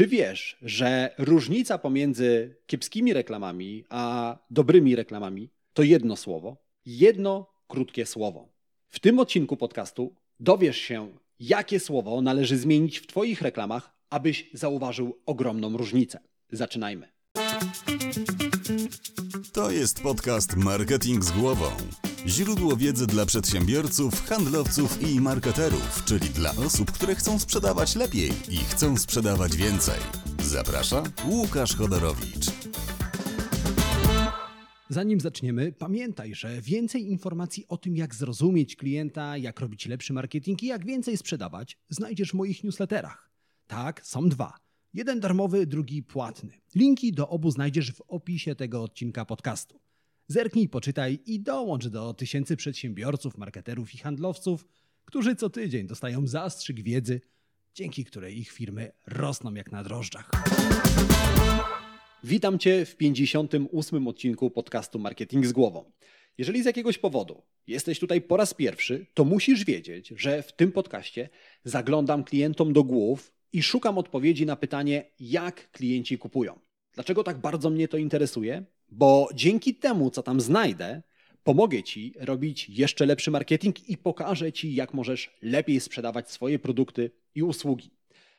Czy wiesz, że różnica pomiędzy kiepskimi reklamami a dobrymi reklamami to jedno słowo? Jedno krótkie słowo. W tym odcinku podcastu dowiesz się, jakie słowo należy zmienić w Twoich reklamach, abyś zauważył ogromną różnicę. Zaczynajmy. To jest podcast Marketing z głową. Źródło wiedzy dla przedsiębiorców, handlowców i marketerów, czyli dla osób, które chcą sprzedawać lepiej i chcą sprzedawać więcej. Zaprasza Łukasz Chodorowicz. Zanim zaczniemy, pamiętaj, że więcej informacji o tym, jak zrozumieć klienta, jak robić lepszy marketing i jak więcej sprzedawać, znajdziesz w moich newsletterach. Tak, są dwa. Jeden darmowy, drugi płatny. Linki do obu znajdziesz w opisie tego odcinka podcastu. Zerknij, poczytaj i dołącz do tysięcy przedsiębiorców, marketerów i handlowców, którzy co tydzień dostają zastrzyk wiedzy, dzięki której ich firmy rosną jak na drożdżach. Witam Cię w 58. odcinku podcastu Marketing z Głową. Jeżeli z jakiegoś powodu jesteś tutaj po raz pierwszy, to musisz wiedzieć, że w tym podcaście zaglądam klientom do głów i szukam odpowiedzi na pytanie, jak klienci kupują. Dlaczego tak bardzo mnie to interesuje? Bo dzięki temu, co tam znajdę, pomogę Ci robić jeszcze lepszy marketing i pokażę Ci, jak możesz lepiej sprzedawać swoje produkty i usługi.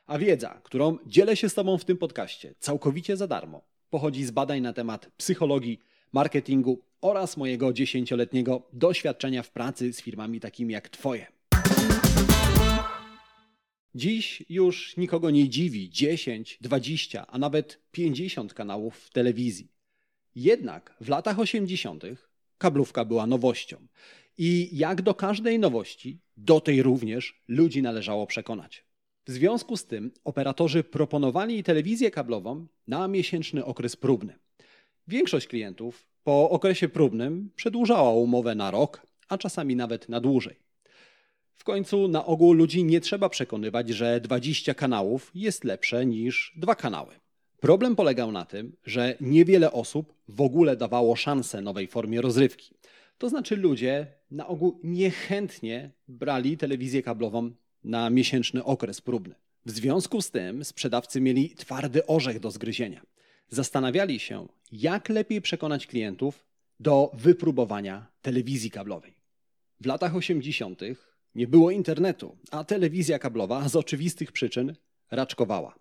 A wiedza, którą dzielę się z Tobą w tym podcaście całkowicie za darmo, pochodzi z badań na temat psychologii, marketingu oraz mojego dziesięcioletniego doświadczenia w pracy z firmami takimi jak Twoje. Dziś już nikogo nie dziwi 10, 20, a nawet 50 kanałów w telewizji. Jednak w latach 80. kablówka była nowością. I jak do każdej nowości, do tej również ludzi należało przekonać. W związku z tym operatorzy proponowali telewizję kablową na miesięczny okres próbny. Większość klientów po okresie próbnym przedłużała umowę na rok, a czasami nawet na dłużej. W końcu na ogół ludzi nie trzeba przekonywać, że 20 kanałów jest lepsze niż dwa kanały. Problem polegał na tym, że niewiele osób w ogóle dawało szansę nowej formie rozrywki. To znaczy ludzie na ogół niechętnie brali telewizję kablową na miesięczny okres próbny. W związku z tym sprzedawcy mieli twardy orzech do zgryzienia. Zastanawiali się, jak lepiej przekonać klientów do wypróbowania telewizji kablowej. W latach 80. nie było internetu, a telewizja kablowa z oczywistych przyczyn raczkowała.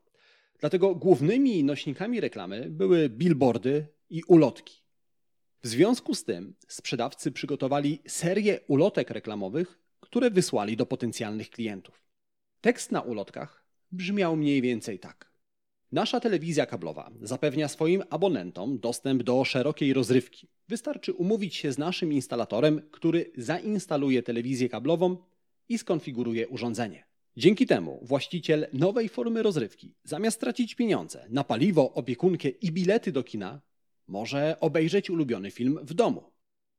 Dlatego głównymi nośnikami reklamy były billboardy i ulotki. W związku z tym sprzedawcy przygotowali serię ulotek reklamowych, które wysłali do potencjalnych klientów. Tekst na ulotkach brzmiał mniej więcej tak. Nasza telewizja kablowa zapewnia swoim abonentom dostęp do szerokiej rozrywki. Wystarczy umówić się z naszym instalatorem, który zainstaluje telewizję kablową i skonfiguruje urządzenie. Dzięki temu właściciel nowej formy rozrywki, zamiast tracić pieniądze na paliwo, opiekunkę i bilety do kina, może obejrzeć ulubiony film w domu.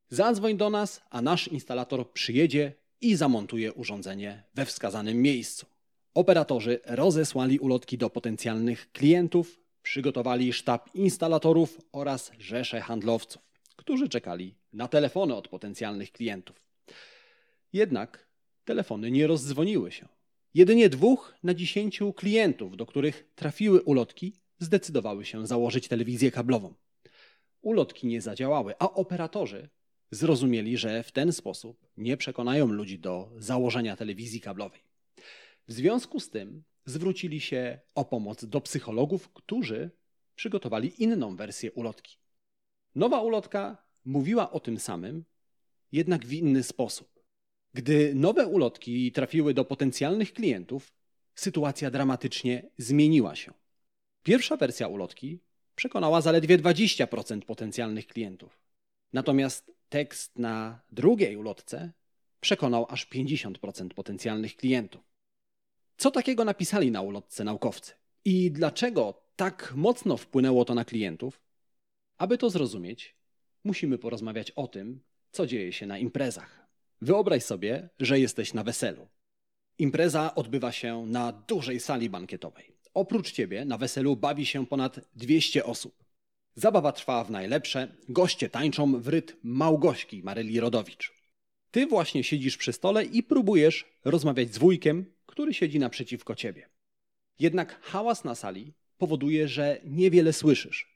Zadzwoń do nas, a nasz instalator przyjedzie i zamontuje urządzenie we wskazanym miejscu. Operatorzy rozesłali ulotki do potencjalnych klientów, przygotowali sztab instalatorów oraz rzesze handlowców, którzy czekali na telefony od potencjalnych klientów. Jednak telefony nie rozdzwoniły się. Jedynie dwóch na dziesięciu klientów, do których trafiły ulotki, zdecydowały się założyć telewizję kablową. Ulotki nie zadziałały, a operatorzy zrozumieli, że w ten sposób nie przekonają ludzi do założenia telewizji kablowej. W związku z tym zwrócili się o pomoc do psychologów, którzy przygotowali inną wersję ulotki. Nowa ulotka mówiła o tym samym, jednak w inny sposób. Gdy nowe ulotki trafiły do potencjalnych klientów, sytuacja dramatycznie zmieniła się. Pierwsza wersja ulotki przekonała zaledwie 20% potencjalnych klientów. Natomiast tekst na drugiej ulotce przekonał aż 50% potencjalnych klientów. Co takiego napisali na ulotce naukowcy? I dlaczego tak mocno wpłynęło to na klientów? Aby to zrozumieć, musimy porozmawiać o tym, co dzieje się na imprezach. Wyobraź sobie, że jesteś na weselu. Impreza odbywa się na dużej sali bankietowej. Oprócz ciebie na weselu bawi się ponad 200 osób. Zabawa trwa w najlepsze, goście tańczą w rytm Małgośki Maryli Rodowicz. Ty właśnie siedzisz przy stole i próbujesz rozmawiać z wujkiem, który siedzi naprzeciwko ciebie. Jednak hałas na sali powoduje, że niewiele słyszysz.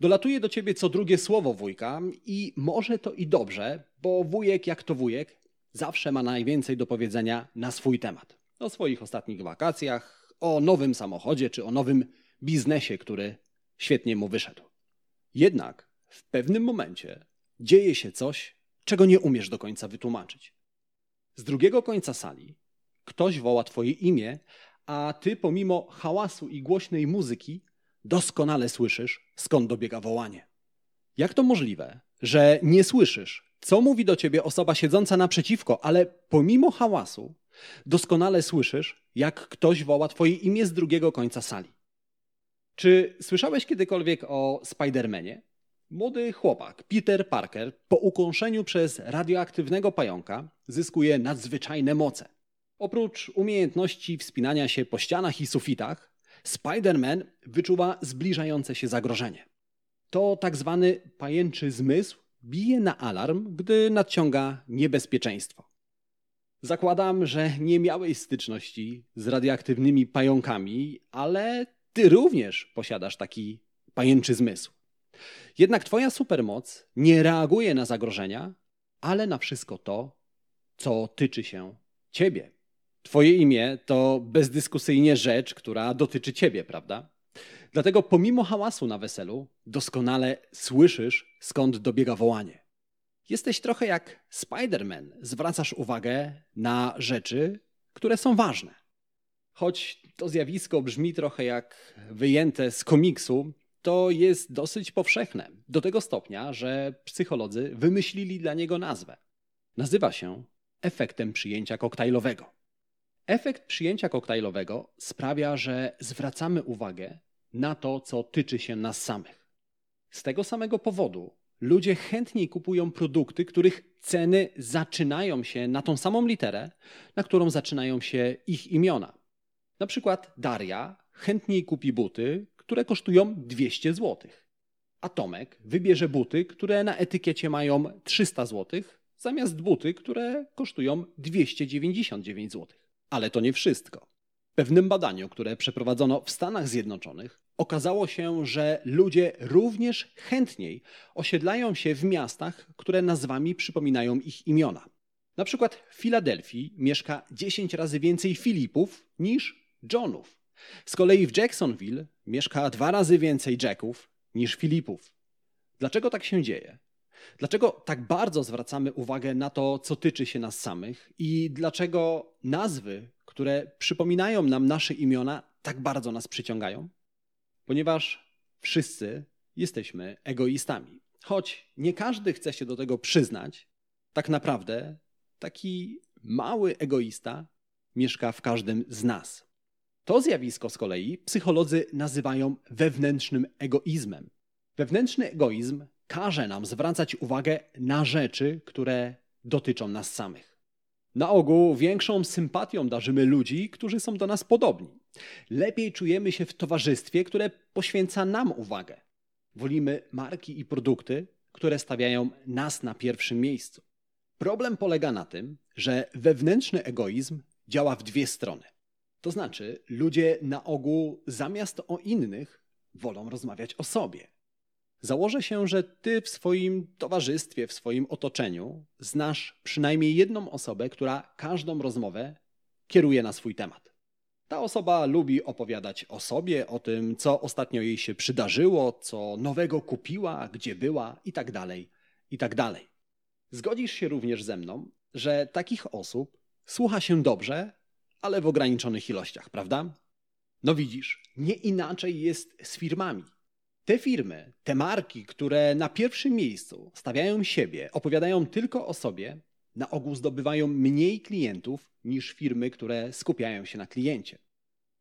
Dolatuje do ciebie co drugie słowo wujka i może to i dobrze, bo wujek jak to wujek zawsze ma najwięcej do powiedzenia na swój temat. O swoich ostatnich wakacjach, o nowym samochodzie czy o nowym biznesie, który świetnie mu wyszedł. Jednak w pewnym momencie dzieje się coś, czego nie umiesz do końca wytłumaczyć. Z drugiego końca sali ktoś woła twoje imię, a ty pomimo hałasu i głośnej muzyki doskonale słyszysz, skąd dobiega wołanie. Jak to możliwe, że nie słyszysz, co mówi do ciebie osoba siedząca naprzeciwko, ale pomimo hałasu doskonale słyszysz, jak ktoś woła twoje imię z drugiego końca sali? Czy słyszałeś kiedykolwiek o Spidermanie? Młody chłopak, Peter Parker, po ukąszeniu przez radioaktywnego pająka zyskuje nadzwyczajne moce. Oprócz umiejętności wspinania się po ścianach i sufitach, Spider-Man wyczuwa zbliżające się zagrożenie. To tak zwany pajęczy zmysł bije na alarm, gdy nadciąga niebezpieczeństwo. Zakładam, że nie miałeś styczności z radioaktywnymi pająkami, ale ty również posiadasz taki pajęczy zmysł. Jednak twoja supermoc nie reaguje na zagrożenia, ale na wszystko to, co tyczy się ciebie. Twoje imię to bezdyskusyjnie rzecz, która dotyczy ciebie, prawda? Dlatego pomimo hałasu na weselu doskonale słyszysz, skąd dobiega wołanie. Jesteś trochę jak Spider-Man, zwracasz uwagę na rzeczy, które są ważne. Choć to zjawisko brzmi trochę jak wyjęte z komiksu, to jest dosyć powszechne. Do tego stopnia, że psycholodzy wymyślili dla niego nazwę. Nazywa się efektem przyjęcia koktajlowego. Efekt przyjęcia koktajlowego sprawia, że zwracamy uwagę na to, co tyczy się nas samych. Z tego samego powodu ludzie chętniej kupują produkty, których ceny zaczynają się na tą samą literę, na którą zaczynają się ich imiona. Na przykład Daria chętniej kupi buty, które kosztują 200 zł. A Tomek wybierze buty, które na etykiecie mają 300 zł, zamiast buty, które kosztują 299 zł. Ale to nie wszystko. W pewnym badaniu, które przeprowadzono w Stanach Zjednoczonych, okazało się, że ludzie również chętniej osiedlają się w miastach, które nazwami przypominają ich imiona. Na przykład w Filadelfii mieszka 10 razy więcej Filipów niż Johnów. Z kolei w Jacksonville mieszka dwa razy więcej Jacków niż Filipów. Dlaczego tak się dzieje? Dlaczego tak bardzo zwracamy uwagę na to, co tyczy się nas samych i dlaczego nazwy, które przypominają nam nasze imiona, tak bardzo nas przyciągają? Ponieważ wszyscy jesteśmy egoistami. Choć nie każdy chce się do tego przyznać, tak naprawdę taki mały egoista mieszka w każdym z nas. To zjawisko z kolei psycholodzy nazywają wewnętrznym egoizmem. Wewnętrzny egoizm każe nam zwracać uwagę na rzeczy, które dotyczą nas samych. Na ogół większą sympatią darzymy ludzi, którzy są do nas podobni. Lepiej czujemy się w towarzystwie, które poświęca nam uwagę. Wolimy marki i produkty, które stawiają nas na pierwszym miejscu. Problem polega na tym, że wewnętrzny egoizm działa w dwie strony. To znaczy, ludzie na ogół zamiast o innych wolą rozmawiać o sobie. Założę się, że ty w swoim towarzystwie, w swoim otoczeniu znasz przynajmniej jedną osobę, która każdą rozmowę kieruje na swój temat. Ta osoba lubi opowiadać o sobie, o tym, co ostatnio jej się przydarzyło, co nowego kupiła, gdzie była itd. Tak itd. Tak Zgodzisz się również ze mną, że takich osób słucha się dobrze, ale w ograniczonych ilościach, prawda? No widzisz, nie inaczej jest z firmami. Te firmy, te marki, które na pierwszym miejscu stawiają siebie, opowiadają tylko o sobie, na ogół zdobywają mniej klientów niż firmy, które skupiają się na kliencie.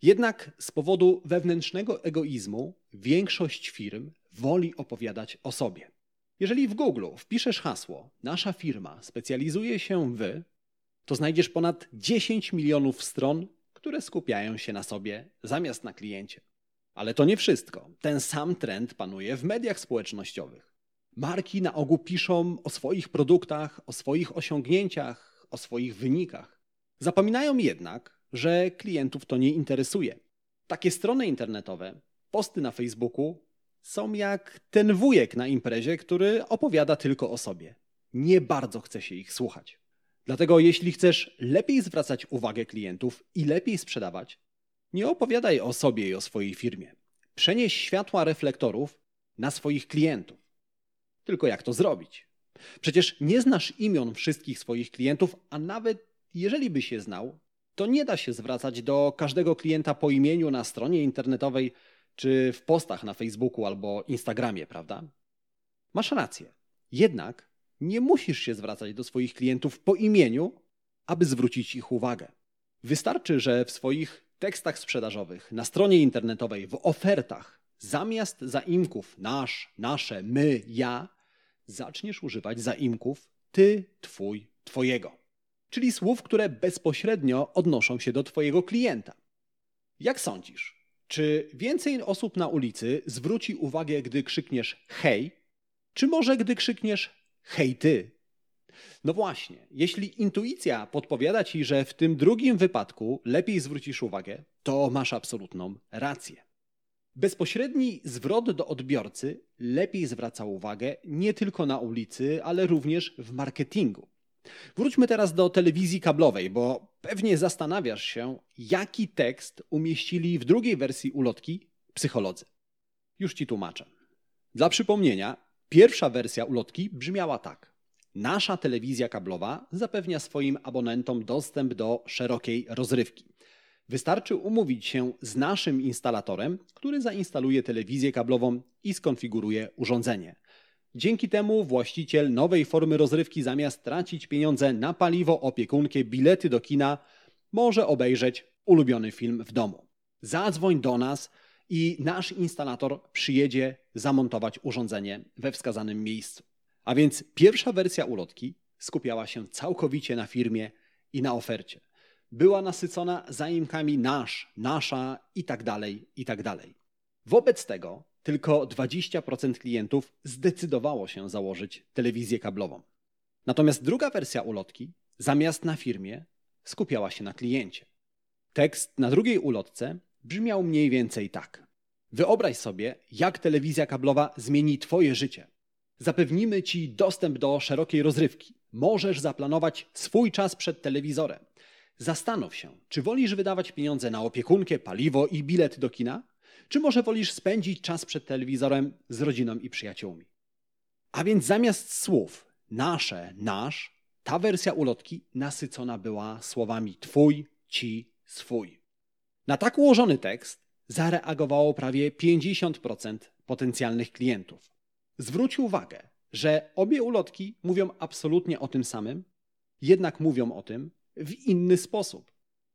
Jednak z powodu wewnętrznego egoizmu większość firm woli opowiadać o sobie. Jeżeli w Google wpiszesz hasło Nasza firma specjalizuje się w, to znajdziesz ponad 10 milionów stron, które skupiają się na sobie zamiast na kliencie. Ale to nie wszystko. Ten sam trend panuje w mediach społecznościowych. Marki na ogół piszą o swoich produktach, o swoich osiągnięciach, o swoich wynikach. Zapominają jednak, że klientów to nie interesuje. Takie strony internetowe, posty na Facebooku są jak ten wujek na imprezie, który opowiada tylko o sobie. Nie bardzo chce się ich słuchać. Dlatego jeśli chcesz lepiej zwracać uwagę klientów i lepiej sprzedawać, nie opowiadaj o sobie i o swojej firmie. Przenieś światła reflektorów na swoich klientów. Tylko jak to zrobić? Przecież nie znasz imion wszystkich swoich klientów, a nawet jeżeli byś je znał, to nie da się zwracać do każdego klienta po imieniu na stronie internetowej czy w postach na Facebooku albo Instagramie, prawda? Masz rację. Jednak nie musisz się zwracać do swoich klientów po imieniu, aby zwrócić ich uwagę. Wystarczy, że w swoich tekstach sprzedażowych, na stronie internetowej, w ofertach, zamiast zaimków nasz, nasze, my, ja, zaczniesz używać zaimków ty, twój, twojego. Czyli słów, które bezpośrednio odnoszą się do twojego klienta. Jak sądzisz, czy więcej osób na ulicy zwróci uwagę, gdy krzykniesz hej, czy może gdy krzykniesz hej ty? No właśnie, jeśli intuicja podpowiada ci, że w tym drugim wypadku lepiej zwrócisz uwagę, to masz absolutną rację. Bezpośredni zwrot do odbiorcy lepiej zwraca uwagę nie tylko na ulicy, ale również w marketingu. Wróćmy teraz do telewizji kablowej, bo pewnie zastanawiasz się, jaki tekst umieścili w drugiej wersji ulotki psycholodzy. Już ci tłumaczę. Dla przypomnienia, pierwsza wersja ulotki brzmiała tak. Nasza telewizja kablowa zapewnia swoim abonentom dostęp do szerokiej rozrywki. Wystarczy umówić się z naszym instalatorem, który zainstaluje telewizję kablową i skonfiguruje urządzenie. Dzięki temu właściciel nowej formy rozrywki zamiast tracić pieniądze na paliwo, opiekunkę, bilety do kina, może obejrzeć ulubiony film w domu. Zadzwoń do nas i nasz instalator przyjedzie zamontować urządzenie we wskazanym miejscu. A więc pierwsza wersja ulotki skupiała się całkowicie na firmie i na ofercie. Była nasycona zaimkami nasz, nasza i tak dalej, i tak dalej. Wobec tego tylko 20% klientów zdecydowało się założyć telewizję kablową. Natomiast druga wersja ulotki, zamiast na firmie, skupiała się na kliencie. Tekst na drugiej ulotce brzmiał mniej więcej tak. Wyobraź sobie, jak telewizja kablowa zmieni Twoje życie. Zapewnimy Ci dostęp do szerokiej rozrywki. Możesz zaplanować swój czas przed telewizorem. Zastanów się, czy wolisz wydawać pieniądze na opiekunkę, paliwo i bilet do kina, czy może wolisz spędzić czas przed telewizorem z rodziną i przyjaciółmi. A więc zamiast słów nasze, nasz, ta wersja ulotki nasycona była słowami twój, ci, swój. Na tak ułożony tekst zareagowało prawie 50% potencjalnych klientów. Zwróć uwagę, że obie ulotki mówią absolutnie o tym samym, jednak mówią o tym w inny sposób.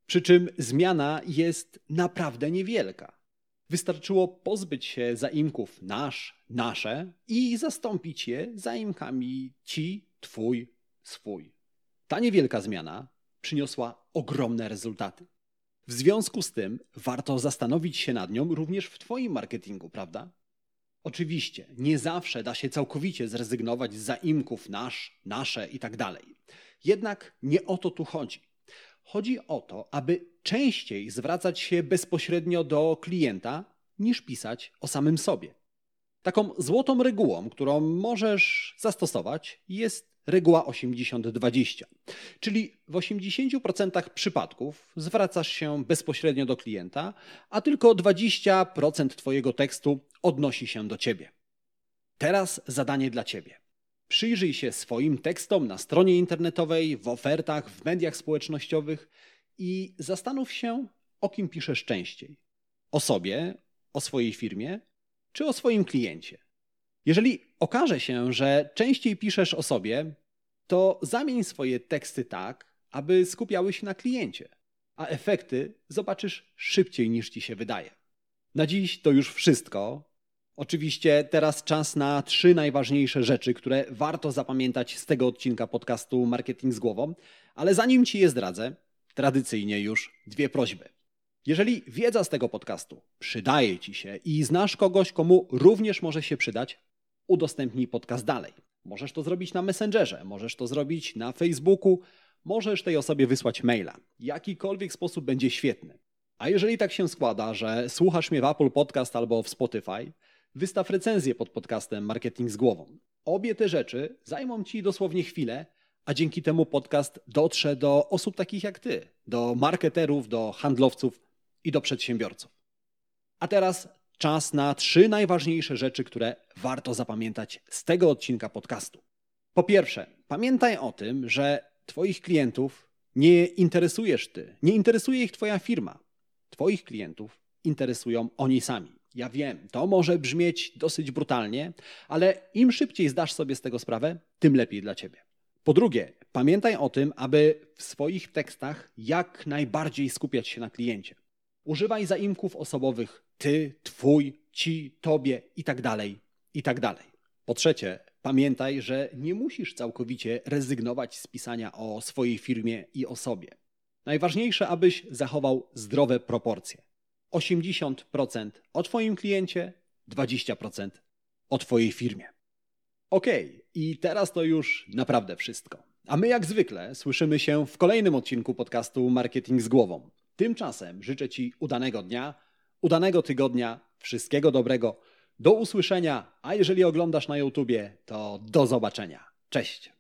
Przy czym zmiana jest naprawdę niewielka. Wystarczyło pozbyć się zaimków nasz, nasze i zastąpić je zaimkami ci, twój, swój. Ta niewielka zmiana przyniosła ogromne rezultaty. W związku z tym warto zastanowić się nad nią również w Twoim marketingu, prawda? Oczywiście, nie zawsze da się całkowicie zrezygnować z zaimków nasz, nasze i tak dalej. Jednak nie o to tu chodzi. Chodzi o to, aby częściej zwracać się bezpośrednio do klienta, niż pisać o samym sobie. Taką złotą regułą, którą możesz zastosować, jest reguła 80-20. Czyli w 80% przypadków zwracasz się bezpośrednio do klienta, a tylko 20% Twojego tekstu odnosi się do Ciebie. Teraz zadanie dla Ciebie. Przyjrzyj się swoim tekstom na stronie internetowej, w ofertach, w mediach społecznościowych i zastanów się, o kim piszesz częściej. O sobie, o swojej firmie, czy o swoim kliencie. Jeżeli okaże się, że częściej piszesz o sobie, to zamień swoje teksty tak, aby skupiały się na kliencie, a efekty zobaczysz szybciej niż ci się wydaje. Na dziś to już wszystko. Oczywiście teraz czas na trzy najważniejsze rzeczy, które warto zapamiętać z tego odcinka podcastu Marketing z głową, ale zanim ci je zdradzę, tradycyjnie już dwie prośby. Jeżeli wiedza z tego podcastu przydaje ci się i znasz kogoś, komu również może się przydać, udostępnij podcast dalej. Możesz to zrobić na Messengerze, możesz to zrobić na Facebooku, możesz tej osobie wysłać maila. Jakikolwiek sposób będzie świetny. A jeżeli tak się składa, że słuchasz mnie w Apple Podcast albo w Spotify, wystaw recenzję pod podcastem Marketing z głową. Obie te rzeczy zajmą Ci dosłownie chwilę, a dzięki temu podcast dotrze do osób takich jak Ty, do marketerów, do handlowców i do przedsiębiorców. A teraz czas na trzy najważniejsze rzeczy, które warto zapamiętać z tego odcinka podcastu. Po pierwsze, pamiętaj o tym, że Twoich klientów nie interesujesz Ty, nie interesuje ich Twoja firma. Twoich klientów interesują oni sami. Ja wiem, to może brzmieć dosyć brutalnie, ale im szybciej zdasz sobie z tego sprawę, tym lepiej dla Ciebie. Po drugie, pamiętaj o tym, aby w swoich tekstach jak najbardziej skupiać się na kliencie. Używaj zaimków osobowych ty, twój, ci, tobie itd. Tak itd. Tak po trzecie, pamiętaj, że nie musisz całkowicie rezygnować z pisania o swojej firmie i osobie. Najważniejsze, abyś zachował zdrowe proporcje. 80% o Twoim kliencie, 20% o Twojej firmie. Ok, i teraz to już naprawdę wszystko. A my, jak zwykle, słyszymy się w kolejnym odcinku podcastu Marketing z Głową. Tymczasem życzę Ci udanego dnia, udanego tygodnia, wszystkiego dobrego. Do usłyszenia, a jeżeli oglądasz na YouTubie, to do zobaczenia. Cześć!